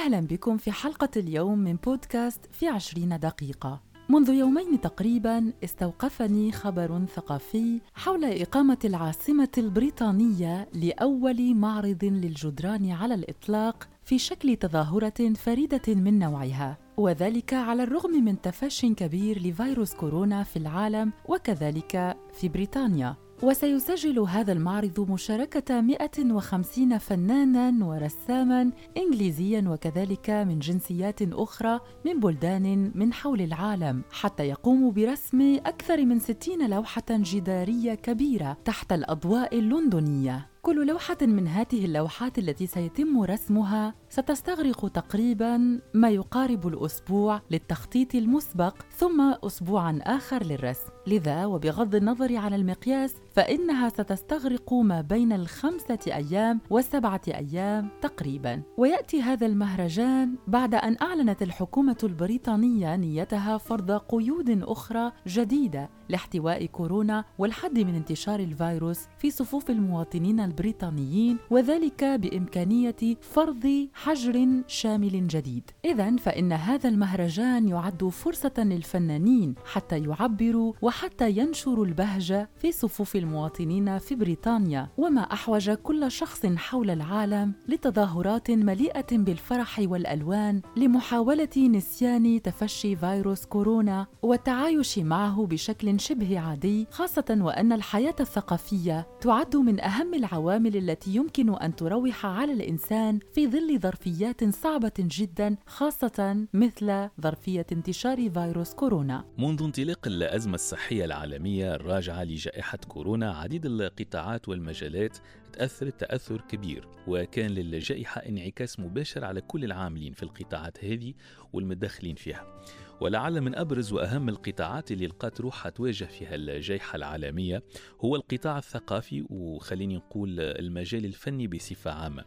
أهلا بكم في حلقة اليوم من بودكاست في عشرين دقيقة. منذ يومين تقريبا استوقفني خبر ثقافي حول إقامة العاصمة البريطانية لأول معرض للجدران على الإطلاق في شكل تظاهرة فريدة من نوعها وذلك على الرغم من تفشي كبير لفيروس كورونا في العالم وكذلك في بريطانيا. وسيسجل هذا المعرض مشاركة 150 فنانا ورساما إنجليزيا وكذلك من جنسيات أخرى من بلدان من حول العالم حتى يقوموا برسم أكثر من 60 لوحة جدارية كبيرة تحت الأضواء اللندنية. كل لوحة من هذه اللوحات التي سيتم رسمها ستستغرق تقريبا ما يقارب الأسبوع للتخطيط المسبق ثم أسبوعا آخر للرسم. لذا وبغض النظر عن المقياس فإنها ستستغرق ما بين الخمسة أيام والسبعة أيام تقريبا ويأتي هذا المهرجان بعد أن أعلنت الحكومة البريطانية نيتها فرض قيود أخرى جديدة لاحتواء كورونا والحد من انتشار الفيروس في صفوف المواطنين البريطانيين وذلك بإمكانية فرض حجر شامل جديد. إذا فإن هذا المهرجان يعد فرصة للفنانين حتى يعبروا وحتى ينشروا البهجة في صفوف المواطنين في بريطانيا، وما أحوج كل شخص حول العالم لتظاهرات مليئة بالفرح والألوان لمحاولة نسيان تفشي فيروس كورونا والتعايش معه بشكل شبه عادي، خاصة وأن الحياة الثقافية تعد من أهم العوامل التي يمكن أن تروح على الإنسان في ظل ظرفيات صعبة جدا خاصة مثل ظرفية انتشار فيروس كورونا. منذ انطلاق الأزمة الصحية العالمية الراجعة لجائحة كورونا عديد القطاعات والمجالات تأثرت تأثر كبير وكان للجائحة انعكاس مباشر على كل العاملين في القطاعات هذه والمدخلين فيها. ولعل من أبرز وأهم القطاعات اللي لقات روحها تواجه فيها الجائحة العالمية هو القطاع الثقافي وخليني نقول المجال الفني بصفة عامة.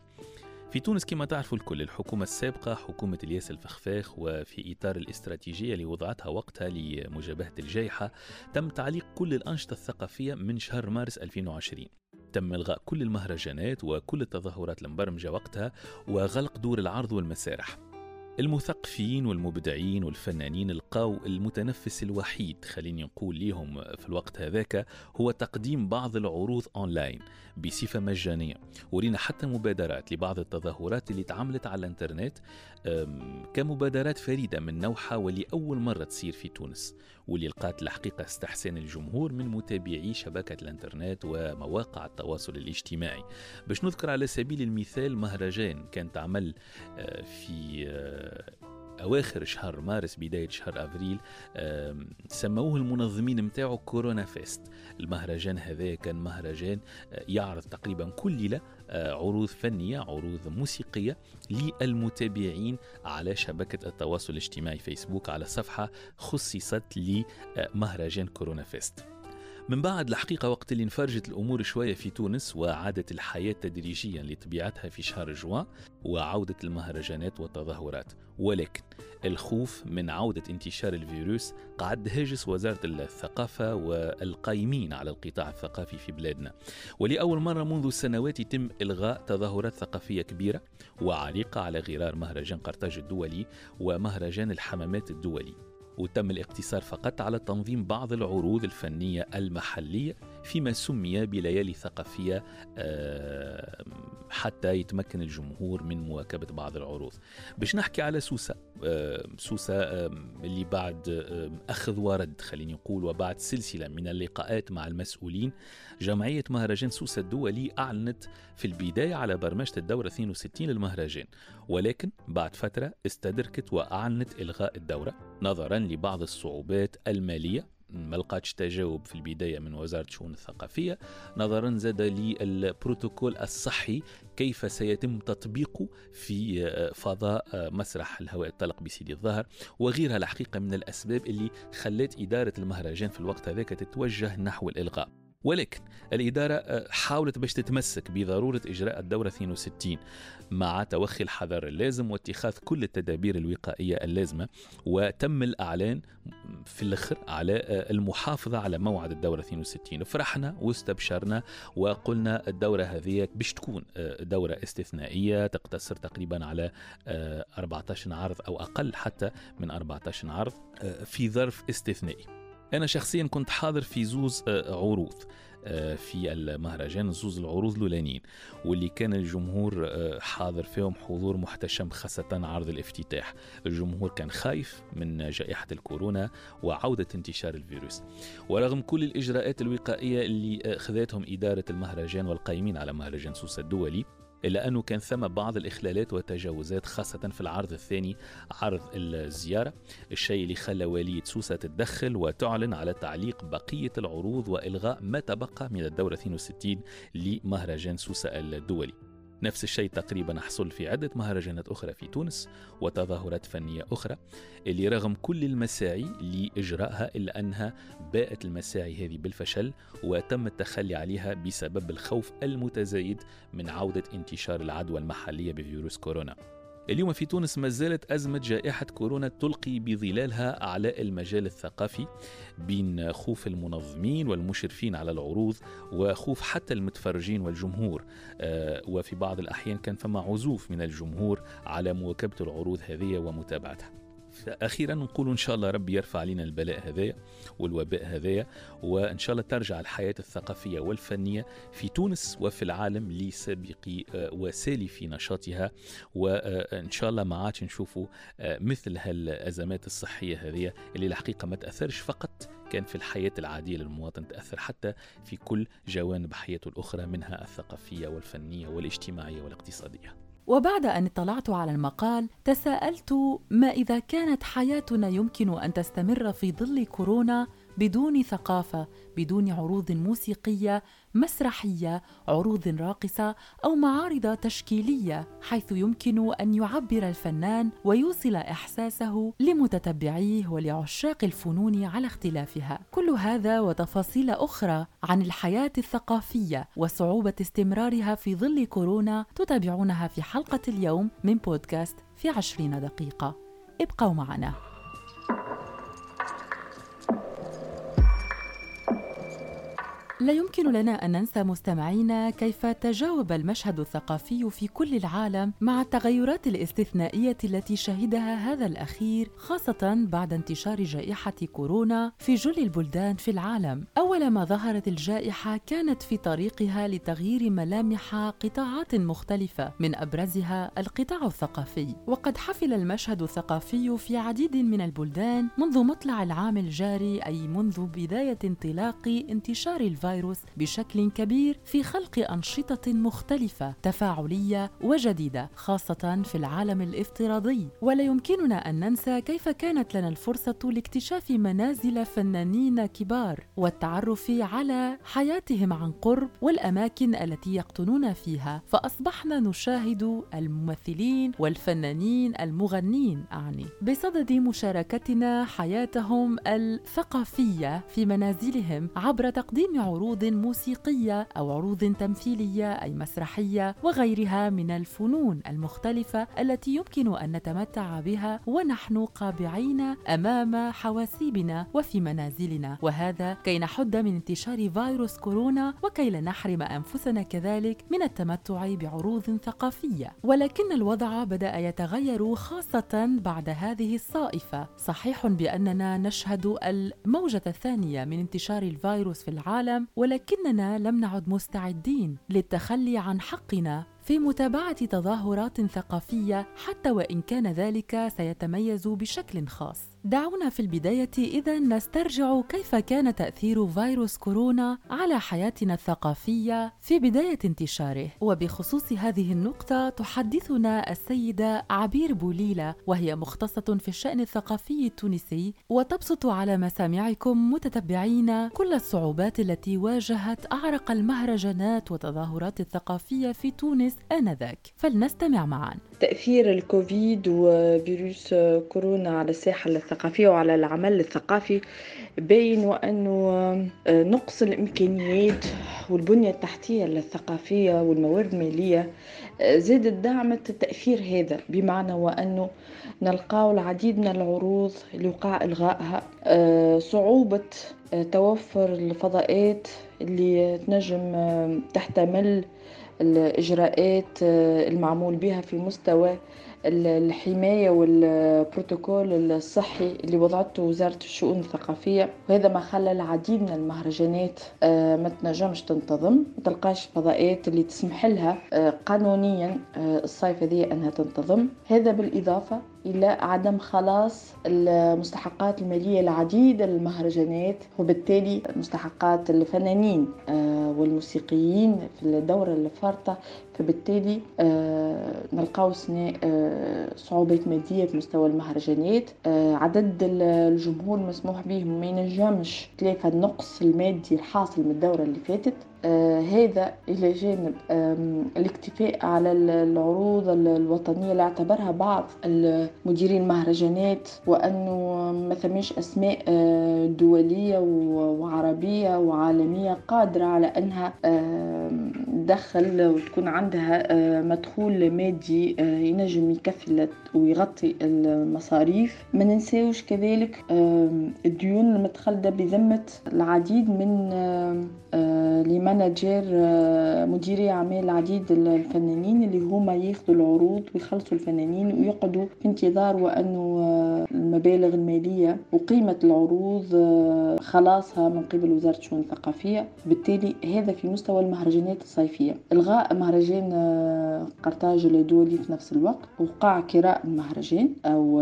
في تونس كما تعرفوا الكل الحكومة السابقة حكومة الياس الفخفاخ وفي إطار الاستراتيجية اللي وضعتها وقتها لمجابهة الجائحة تم تعليق كل الأنشطة الثقافية من شهر مارس 2020 تم إلغاء كل المهرجانات وكل التظاهرات المبرمجة وقتها وغلق دور العرض والمسارح. المثقفين والمبدعين والفنانين لقاو المتنفس الوحيد خليني نقول ليهم في الوقت هذاك هو تقديم بعض العروض أونلاين بصفة مجانية. ورينا حتى مبادرات لبعض التظاهرات اللي تعملت على الإنترنت كمبادرات فريدة من نوعها ولأول مرة تصير في تونس. واللي لقات الحقيقة استحسان الجمهور من متابعي شبكة الإنترنت ومواقع التواصل الاجتماعي. باش نذكر على سبيل المثال مهرجان كان تعمل آه، في آه، أواخر شهر مارس بداية شهر أفريل سموه المنظمين متاعو كورونا فيست. المهرجان هذا كان مهرجان آه، يعرض تقريبا كل ليلة عروض فنية عروض موسيقية للمتابعين على شبكة التواصل الاجتماعي فيسبوك على صفحة خصصت لمهرجان Corona Fest. من بعد الحقيقة وقت اللي انفرجت الأمور شوية في تونس وعادت الحياة تدريجيا لطبيعتها في شهر جوان وعودة المهرجانات والتظاهرات. ولكن الخوف من عودة انتشار الفيروس قعد هاجس وزارة الثقافة والقائمين على القطاع الثقافي في بلادنا. ولأول مرة منذ سنوات يتم إلغاء تظاهرات ثقافية كبيرة وعريقة على غرار مهرجان قرطاج الدولي ومهرجان الحمامات الدولي. وتم الاقتصار فقط على تنظيم بعض العروض الفنية المحلية فيما سمي بليالي ثقافية حتى يتمكن الجمهور من مواكبة بعض العروض. باش نحكي على سوسة سوسة اللي بعد أخذ ورد خليني نقول وبعد سلسلة من اللقاءات مع المسؤولين جمعية مهرجان سوسة الدولي أعلنت في البداية على برمجة الدورة 62 للمهرجان. ولكن بعد فترة استدركت وأعلنت إلغاء الدورة نظرا لبعض الصعوبات المالية ما لقاتش تجاوب في البداية من وزارة الشؤون الثقافية. نظرا زاد للبروتوكول الصحي كيف سيتم تطبيقه في فضاء مسرح الهواء الطلق بسيدي الظهر وغيرها الحقيقة من الأسباب اللي خلت إدارة المهرجان في الوقت هذاك تتوجه نحو الإلغاء. ولكن الإدارة آه، حاولت باش تتمسك بضرورة إجراء الدورة 62 مع توخي الحذر اللازم واتخاذ كل التدابير الوقائية اللازمة وتم الإعلان في الأخر على آه، المحافظة على موعد الدورة 62 فرحنا واستبشرنا وقلنا الدورة هذه باش تكون آه، دورة استثنائية تقتصر تقريبا على 14 عرض أو أقل حتى من 14 عرض في ظرف استثنائي. أنا شخصيا كنت حاضر في زوز عروض آه، في المهرجان زوز العروض الأولانيين واللي كان الجمهور آه، حاضر فيهم حضور محتشم خاصة عرض الافتتاح. الجمهور كان خايف من جائحة الكورونا وعودة انتشار الفيروس. ورغم كل الإجراءات الوقائية اللي آه، خذتهم إدارة المهرجان والقائمين على مهرجان سوسة الدولي إلا أنه كان ثم بعض الإخلالات والتجاوزات خاصة في العرض الثاني عرض الزيارة. الشيء اللي خلى والية سوسة تتدخل وتعلن على تعليق بقية العروض وإلغاء ما تبقى من الدورة 62 لمهرجان سوسة الدولي. نفس الشيء تقريبا حصل في عدة مهرجانات أخرى في تونس وتظاهرات فنية أخرى اللي رغم كل المساعي لإجرائها إلا أنها باءت المساعي هذه بالفشل وتم التخلي عليها بسبب الخوف المتزايد من عودة انتشار العدوى المحلية بفيروس كورونا. اليوم في تونس ما زالت أزمة جائحة كورونا تلقي بظلالها على المجال الثقافي بين خوف المنظمين والمشرفين على العروض وخوف حتى المتفرجين والجمهور. آه، وفي بعض الأحيان كان فما عزوف من الجمهور على مواكبة العروض هذه ومتابعتها. أخيرا نقول إن شاء الله ربي يرفع علينا البلاء هذايا والوباء هذايا وإن شاء الله ترجع الحياة الثقافية والفنية في تونس وفي العالم لسابق آه، وسالف نشاطها وإن شاء الله ما عادش نشوفوا آه، مثل هالأزمات الصحية هذه اللي الحقيقة ما تأثرش فقط كان في الحياة العادية للمواطن تأثر حتى في كل جوانب حياته الأخرى منها الثقافية والفنية والاجتماعية والاقتصادية. وبعد أن اطلعت على المقال تساءلت ما إذا كانت حياتنا يمكن أن تستمر في ظل كورونا بدون ثقافة بدون عروض موسيقية مسرحية عروض راقصة أو معارض تشكيلية حيث يمكن أن يعبر الفنان ويوصل إحساسه لمتتبعيه ولعشاق الفنون على اختلافها. كل هذا وتفاصيل أخرى عن الحياة الثقافية وصعوبة استمرارها في ظل كورونا تتابعونها في حلقة اليوم من بودكاست في عشرين دقيقة. ابقوا معنا. لا يمكن لنا أن ننسى مستمعينا كيف تجاوب المشهد الثقافي في كل العالم مع التغيرات الاستثنائية التي شهدها هذا الأخير خاصة بعد انتشار جائحة كورونا في جل البلدان في العالم. أول ما ظهرت الجائحة كانت في طريقها لتغيير ملامح قطاعات مختلفة من أبرزها القطاع الثقافي. وقد حفل المشهد الثقافي في عديد من البلدان منذ مطلع العام الجاري أي منذ بداية انطلاق انتشار الفيروس. الفيروس بشكل كبير في خلق أنشطة مختلفة تفاعلية وجديدة خاصة في العالم الافتراضي. ولا يمكننا أن ننسى كيف كانت لنا الفرصة لاكتشاف منازل فنانين كبار والتعرف على حياتهم عن قرب والأماكن التي يقطنون فيها. فأصبحنا نشاهد الممثلين والفنانين المغنين. أعني. بصدد مشاركتنا حياتهم الثقافية في منازلهم عبر تقديم عروض عروض موسيقية أو عروض تمثيلية أي مسرحية وغيرها من الفنون المختلفة التي يمكن أن نتمتع بها ونحن قابعين أمام حواسيبنا وفي منازلنا. وهذا كي نحد من انتشار فيروس كورونا وكي لا نحرم أنفسنا كذلك من التمتع بعروض ثقافية. ولكن الوضع بدأ يتغير خاصة بعد هذه الصائفة. صحيح بأننا نشهد الموجة الثانية من انتشار الفيروس في العالم ولكننا لم نعد مستعدين للتخلي عن حقنا في متابعة تظاهرات ثقافية حتى وإن كان ذلك سيتميز بشكل خاص. دعونا في البداية إذا نسترجع كيف كان تأثير فيروس كورونا على حياتنا الثقافية في بداية انتشاره، وبخصوص هذه النقطة تحدثنا السيدة عبير بوليلة وهي مختصة في الشأن الثقافي التونسي وتبسط على مسامعكم متتبعين كل الصعوبات التي واجهت أعرق المهرجانات والتظاهرات الثقافية في تونس آنذاك، فلنستمع معا. تأثير الكوفيد وفيروس كورونا على الساحة الثقافية وعلى العمل الثقافي باين وأنه آه، نقص الإمكانيات والبنية التحتية الثقافية والموارد المالية آه، زادت دعمت التأثير هذا بمعنى وأنه نلقاو العديد من العروض اللي وقع إلغائها آه، صعوبة توفر الفضاءات اللي تنجم تحتمل الإجراءات المعمول بها في مستوى الحماية والبروتوكول الصحي اللي وضعته وزارة الشؤون الثقافية. وهذا ما خلى العديد من المهرجانات آه، ما تنجمش تنتظم. ما تلقاش فضاءات اللي تسمح لها آه، قانونيا آه، الصيف هذه أنها تنتظم. هذا بالإضافة إلى عدم خلاص المستحقات المالية لعديد المهرجانات وبالتالي مستحقات الفنانين والموسيقيين في الدورة الفارطة. فبالتالي نلقاو سنة صعوبات مادية في مستوى المهرجانات. آه، عدد الجمهور مسموح به ما ينجمش ثلاثة النقص المادي الحاصل من الدورة اللي فاتت. آه هذا إلى جانب الاكتفاء على العروض الوطنية اللي اعتبرها بعض مديرين المهرجانات وأنه ما ثماش أسماء آه دولية وعربية وعالمية قادرة على أنها آه تدخل وتكون عندها آه، مدخول مادي آه، ينجم يكفي ويغطي المصاريف. ما ننساوش كذلك الديون المتخلدة بذمة العديد من لمانجر مديري أعمال العديد الفنانين اللي هما ياخذوا العروض ويخلصوا الفنانين ويقعدوا في انتظار وأنه المبالغ المالية وقيمة العروض خلاصها من قبل وزارة الشؤون الثقافية. بالتالي هذا في مستوى المهرجانات الصيفية. إلغاء مهرجان قرطاج الدولي في نفس الوقت وقع كراء المهرجان أو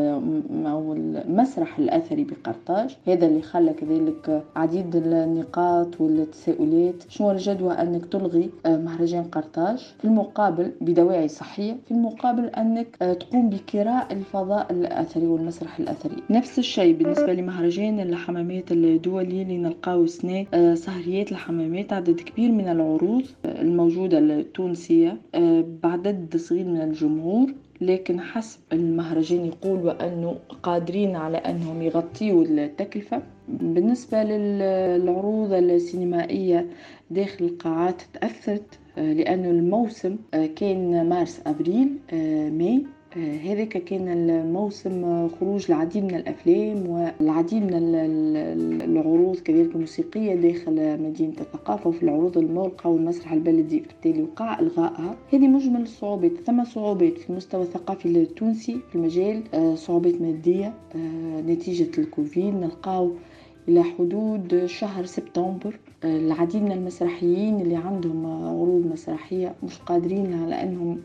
أو المسرح الأثري بقرطاج. هذا اللي خلى كذلك عديد النقاط والتساؤلات. شنو الجدوى أنك تلغي مهرجان قرطاج. في المقابل بدواعي صحية في المقابل أنك تقوم بكراء الفضاء الأثري والمسرح الأثري. نفس الشيء بالنسبة لمهرجان الحمامات الدولي اللي نلقاو سنة سهريات الحمامات عدد كبير من العروض الموجودة التونسية بعدد صغير من الجمهور. لكن حسب المهرجان يقول وأنه قادرين على أنهم يغطيوا التكلفة. بالنسبة للعروض السينمائية داخل القاعات تأثرت لأنه الموسم كان مارس أبريل ماي. هذاك كان الموسم خروج العديد من الأفلام والعديد من العروض كذلك الموسيقية داخل مدينة الثقافة وفي العروض الملقى والمسرح البلدي بالتالي وقع إلغائها. هذه مجمل الصعوبات ثم صعوبات في المستوى الثقافي التونسي في المجال آه، صعوبات مادية آه، نتيجة الكوفيد نلقاو إلى حدود شهر سبتمبر العديد من المسرحيين اللي عندهم عروض مسرحية مش قادرين على أنهم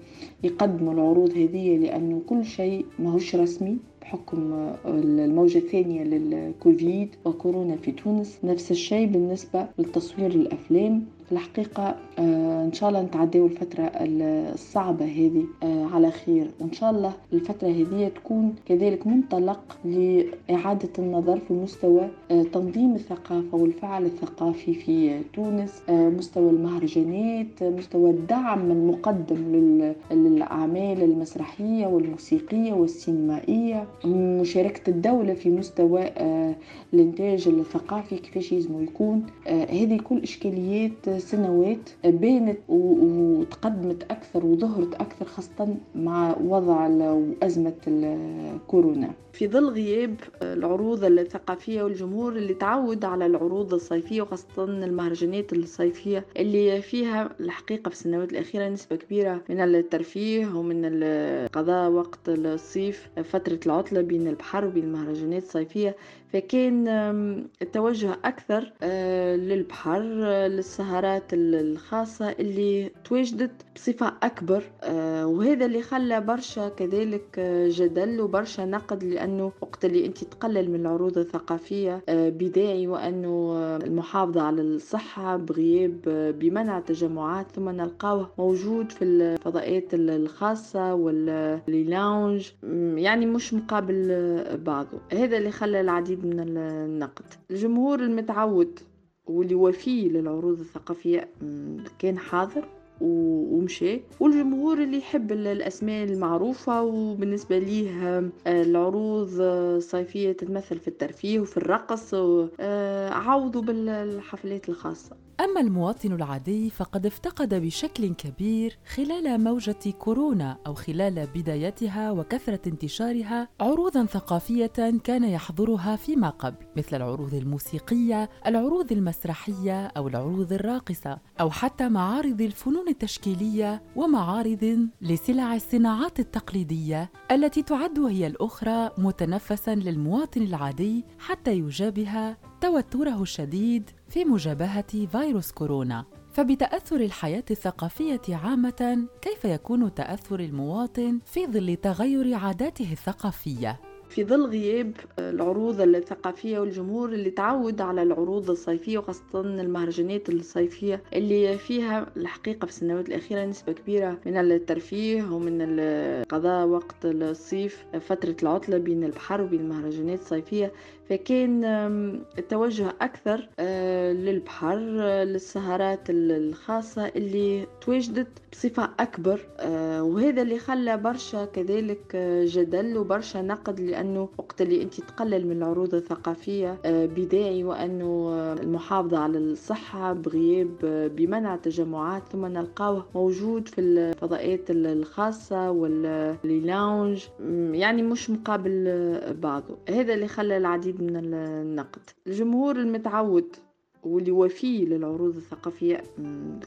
يقدموا العروض هذه لأنه كل شيء ماهوش رسمي بحكم الموجة الثانية للكوفيد وكورونا في تونس. نفس الشيء بالنسبة لتصوير الأفلام. في الحقيقة آه، إن شاء الله نتعداو الفترة الصعبة هذه آه، على خير. وإن شاء الله الفترة هذه تكون كذلك منطلق لإعادة النظر في مستوى آه، تنظيم الثقافة والفعل الثقافي في تونس مستوى المهرجانات مستوى الدعم المقدم للأعمال المسرحية والموسيقية والسينمائية. مشاركة الدولة في مستوى الإنتاج الثقافي كيفاش يلزم يكون. هذه كل إشكاليات سنوات بانت وتقدمت أكثر وظهرت أكثر خاصة مع وضع وأزمة الكورونا في ظل غياب العروض الثقافية والجمهور اللي تعود على العروض الصيفية وخاصة المهرجانات الصيفية اللي فيها الحقيقة في السنوات الأخيرة نسبة كبيرة من الترفيه ومن قضاء وقت الصيف فترة العطلة بين البحر وبين المهرجانات الصيفية. فكان التوجه أكثر آه، للبحر للسهرات الخاصة اللي تواجدت بصفة أكبر آه، وهذا اللي خلى برشا كذلك آه، جدل وبرشا نقد لأنه وقت اللي أنت تقلل من العروض الثقافية بداعي وأنه المحافظة على الصحة بغياب بمنع التجمعات ثم نلقاوه موجود في الفضاءات الخاصة واللاونج يعني مش مقابل بعضه. هذا اللي خلى العديد من النقد. الجمهور المتعود واللي وفي للعروض الثقافية كان حاضر. ومشى. والجمهور اللي يحب الأسماء المعروفة وبالنسبة ليه آه، العروض الصيفية تتمثل في الترفيه وفي الرقص آه، عوضوا بالحفلات الخاصة. أما المواطن العادي فقد افتقد بشكل كبير خلال موجة كورونا أو خلال بدايتها وكثرة انتشارها عروضا ثقافية كان يحضرها فيما قبل مثل العروض الموسيقية، العروض المسرحية أو العروض الراقصة أو حتى معارض الفنون التشكيلية ومعارض لسلع الصناعات التقليدية التي تعد هي الأخرى متنفسا للمواطن العادي حتى يجابه توتره الشديد في مجابهة فيروس كورونا فبتأثر الحياة الثقافية عامة كيف يكون تأثر المواطن في ظل تغير عاداته الثقافية؟ في ظل غياب العروض الثقافية والجمهور اللي تعود على العروض الصيفية وخاصة المهرجانات الصيفية اللي فيها الحقيقة في السنوات الأخيرة نسبة كبيرة من الترفيه ومن قضاء وقت الصيف فترة العطلة بين البحر وبين المهرجانات الصيفية. فكان التوجه أكثر آه، للبحر للسهرات الخاصة اللي تواجدت بصفة أكبر آه، وهذا اللي خلى برشا كذلك آه، جدل وبرشا نقد لأنه وقت اللي أنت تقلل من العروض الثقافية بداعي وأنه المحافظة على الصحة بغياب بمنع التجمعات ثم نلقاوه موجود في الفضاءات الخاصة واللاونج يعني مش مقابل بعضه. هذا اللي خلى العديد من النقد. الجمهور المتعود واللي وفي للعروض الثقافية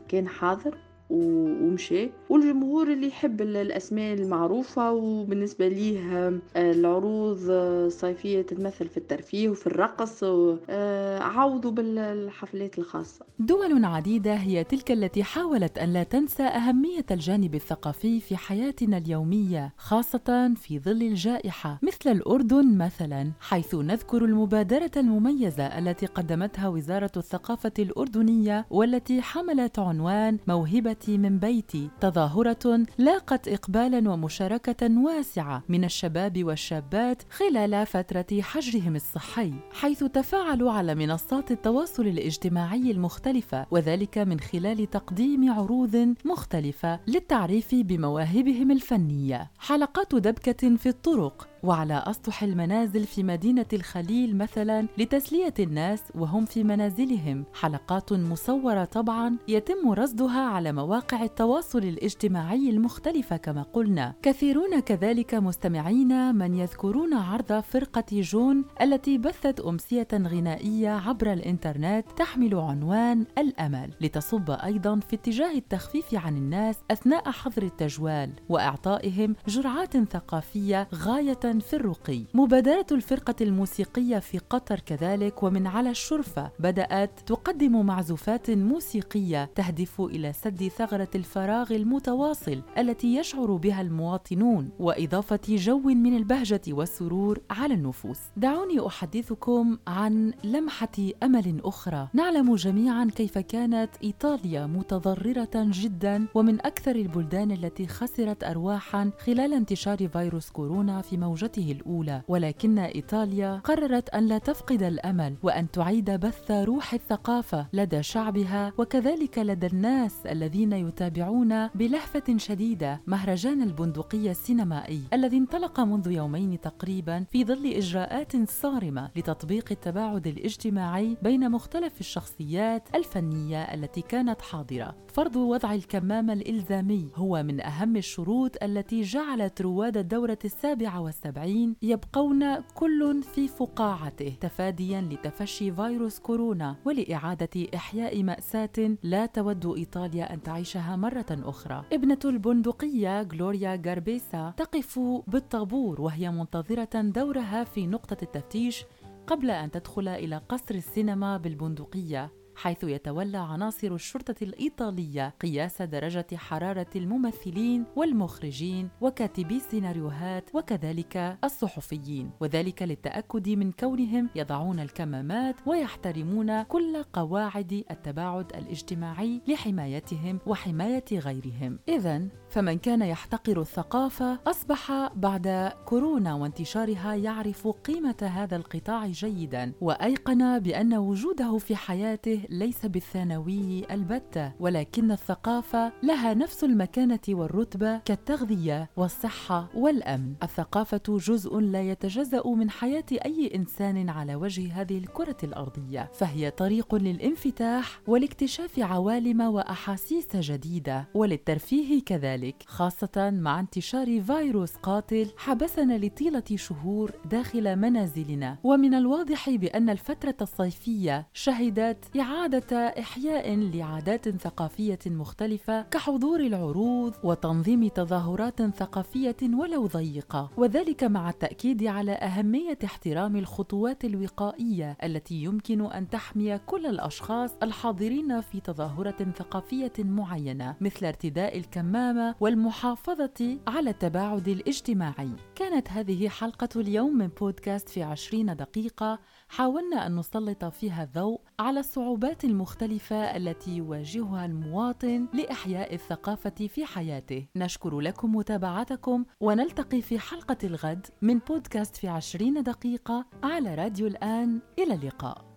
كان حاضر. ومشى. والجمهور اللي يحب الأسماء المعروفة وبالنسبة ليه آه، العروض الصيفية تتمثل في الترفيه وفي الرقص آه، عوضوا بالحفلات الخاصة. دول عديدة هي تلك التي حاولت أن لا تنسى أهمية الجانب الثقافي في حياتنا اليومية خاصة في ظل الجائحة. مثل الأردن مثلا حيث نذكر المبادرة المميزة التي قدمتها وزارة الثقافة الأردنية والتي حملت عنوان بيتي من بيتي تظاهرة لاقت إقبالا ومشاركة واسعة من الشباب والشابات خلال فترة حجرهم الصحي حيث تفاعلوا على منصات التواصل الاجتماعي المختلفة وذلك من خلال تقديم عروض مختلفة للتعريف بمواهبهم الفنية. حلقات دبكة في الطرق وعلى أسطح المنازل في مدينة الخليل مثلا لتسلية الناس وهم في منازلهم. حلقات مصورة طبعا يتم رصدها على مواقع التواصل الاجتماعي المختلفة كما قلنا. كثيرون كذلك مستمعين من يذكرون عرض فرقة جون التي بثت أمسية غنائية عبر الإنترنت تحمل عنوان الأمل. لتصب أيضا في اتجاه التخفيف عن الناس أثناء حظر التجوال وإعطائهم جرعات ثقافية غاية في الرقي. مبادرة الفرقة الموسيقية في قطر كذلك ومن على الشرفة بدأت تقدم معزوفات موسيقية تهدف إلى سد ثغرة الفراغ المتواصل التي يشعر بها المواطنون وإضافة جو من البهجة والسرور على النفوس. دعوني أحدثكم عن لمحة أمل أخرى. نعلم جميعا كيف كانت إيطاليا متضررة جدا ومن أكثر البلدان التي خسرت أرواحا خلال انتشار فيروس كورونا في موجة موجته الأولى ولكن إيطاليا قررت أن لا تفقد الأمل وأن تعيد بث روح الثقافة لدى شعبها وكذلك لدى الناس الذين يتابعون بلهفة شديدة مهرجان البندقية السينمائي الذي انطلق منذ يومين تقريبا في ظل إجراءات صارمة لتطبيق التباعد الاجتماعي بين مختلف الشخصيات الفنية التي كانت حاضرة. فرض وضع الكمامة الإلزامي هو من أهم الشروط التي جعلت رواد الدورة السابعة والسابعة والسبعين يبقون كل في فقاعته تفاديا لتفشي فيروس كورونا ولإعادة إحياء مأساة لا تود إيطاليا أن تعيشها مرة أخرى. ابنة البندقية غلوريا غاربيسا تقف بالطابور وهي منتظرة دورها في نقطة التفتيش قبل أن تدخل إلى قصر السينما بالبندقية. حيث يتولى عناصر الشرطة الإيطالية قياس درجة حرارة الممثلين والمخرجين وكاتبي السيناريوهات وكذلك الصحفيين. وذلك للتأكد من كونهم يضعون الكمامات ويحترمون كل قواعد التباعد الاجتماعي لحمايتهم وحماية غيرهم. إذا فمن كان يحتقر الثقافة أصبح بعد كورونا وانتشارها يعرف قيمة هذا القطاع جيدا وأيقن بأن وجوده في حياته ليس بالثانوي البتة ولكن الثقافة لها نفس المكانة والرتبة كالتغذية والصحة والأمن. الثقافة جزء لا يتجزأ من حياة أي إنسان على وجه هذه الكرة الأرضية فهي طريق للانفتاح ولاكتشاف عوالم وأحاسيس جديدة. وللترفيه كذلك خاصة مع انتشار فيروس قاتل حبسنا لطيلة شهور داخل منازلنا. ومن الواضح بأن الفترة الصيفية شهدت إعادة إحياء لعادات ثقافية مختلفة كحضور العروض وتنظيم تظاهرات ثقافية ولو ضيقة وذلك مع التأكيد على أهمية احترام الخطوات الوقائية التي يمكن أن تحمي كل الأشخاص الحاضرين في تظاهرة ثقافية معينة مثل ارتداء الكمامة والمحافظة على التباعد الاجتماعي. كانت هذه حلقة اليوم من بودكاست في عشرين دقيقة. حاولنا أن نسلط فيها الضوء على الصعوبات المختلفة التي يواجهها المواطن لإحياء الثقافة في حياته. نشكر لكم متابعتكم ونلتقي في حلقة الغد من بودكاست في عشرين دقيقة على راديو الآن. إلى اللقاء.